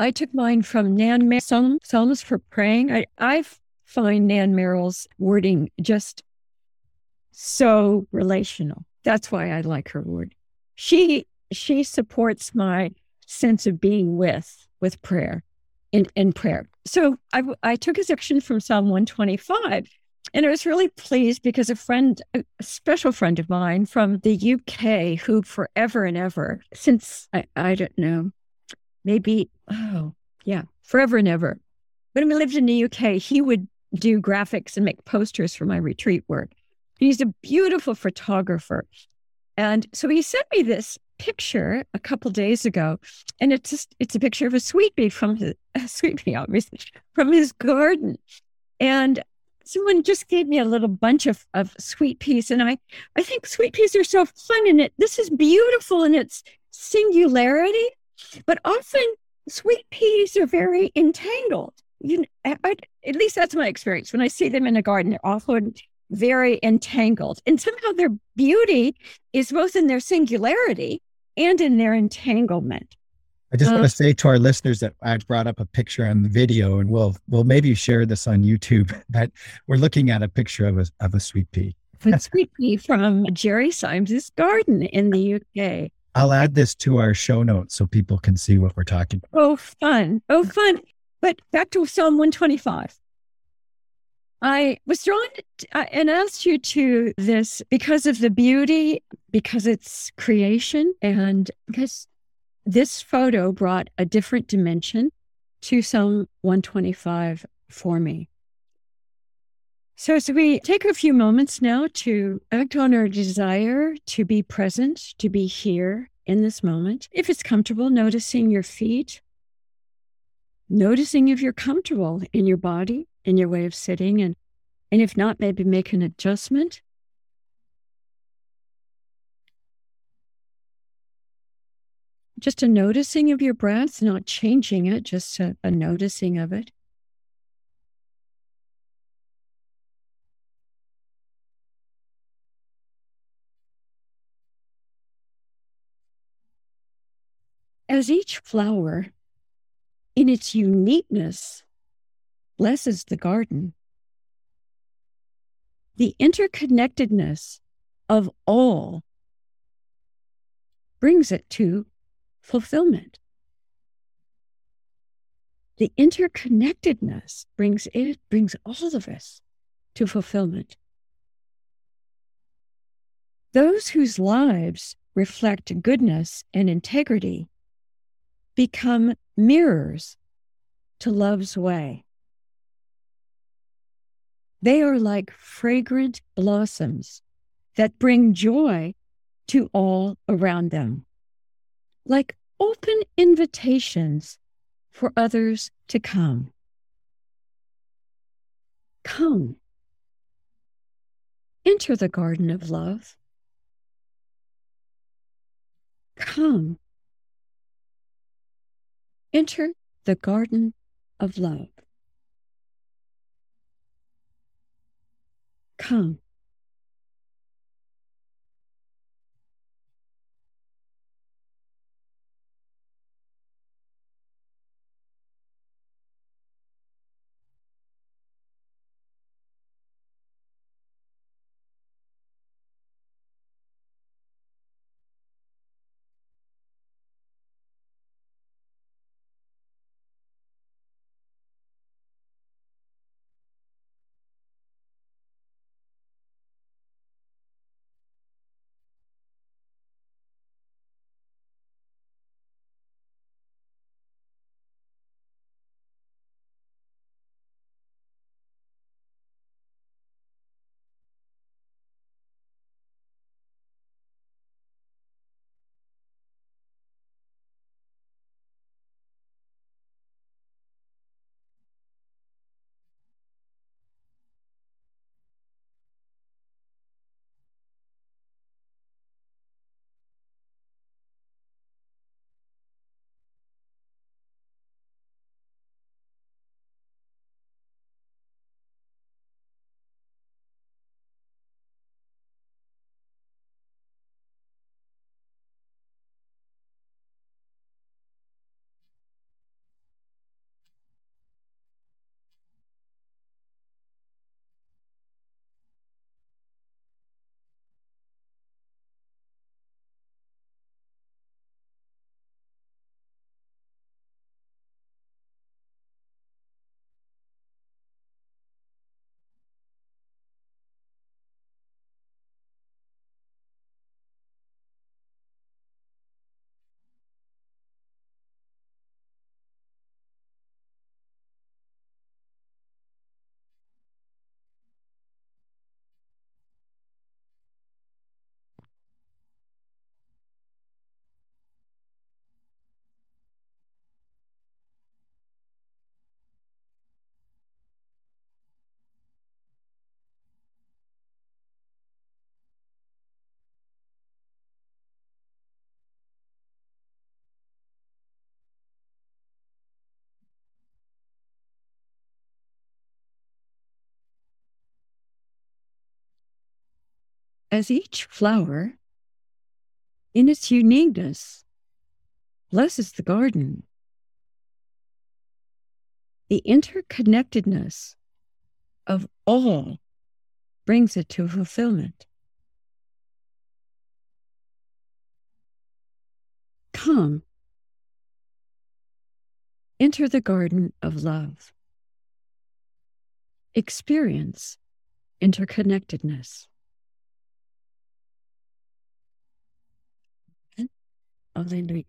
I took mine from Nan Mer- Psalms for Praying. I, I find Nan Merrill's wording just so relational. That's why I like her word. She she supports my sense of being with with prayer in, in prayer. So I, I took a section from Psalm 125 and I was really pleased because a friend, a special friend of mine from the UK who forever and ever, since I, I don't know, maybe, oh, yeah, forever and ever. When we lived in the UK, he would do graphics and make posters for my retreat work. He's a beautiful photographer. And so he sent me this picture a couple days ago, and it's just, it's a picture of a sweet pea from his a sweet pea, obviously, from his garden. And someone just gave me a little bunch of, of sweet peas. And I, I think sweet peas are so fun and it this is beautiful in its singularity. But often sweet peas are very entangled. You I, at least that's my experience. When I see them in a garden, they're often very entangled. And somehow their beauty is both in their singularity and in their entanglement. I just uh, want to say to our listeners that I brought up a picture on the video, and we'll we'll maybe share this on YouTube. That we're looking at a picture of a of a sweet pea. a sweet pea from Jerry Symes's garden in the UK. I'll add this to our show notes so people can see what we're talking about. Oh, fun! Oh, fun! But back to Psalm one twenty five. I was drawn and asked you to this because of the beauty, because it's creation, and because this photo brought a different dimension to Psalm 125 for me. So, as we take a few moments now to act on our desire to be present, to be here in this moment, if it's comfortable, noticing your feet, noticing if you're comfortable in your body, in your way of sitting, and, and if not, maybe make an adjustment just a noticing of your breath, not changing it, just a, a noticing of it. As each flower, in its uniqueness, blesses the garden, the interconnectedness of all brings it to fulfillment. The interconnectedness brings it brings all of us to fulfillment. Those whose lives reflect goodness and integrity become mirrors to love's way. They are like fragrant blossoms that bring joy to all around them like open invitations for others to come. Come. Enter the garden of love. Come. Enter the garden of love. Come. As each flower, in its uniqueness, blesses the garden. The interconnectedness of all brings it to fulfillment. Come, enter the garden of love. Experience interconnectedness. Alleluia.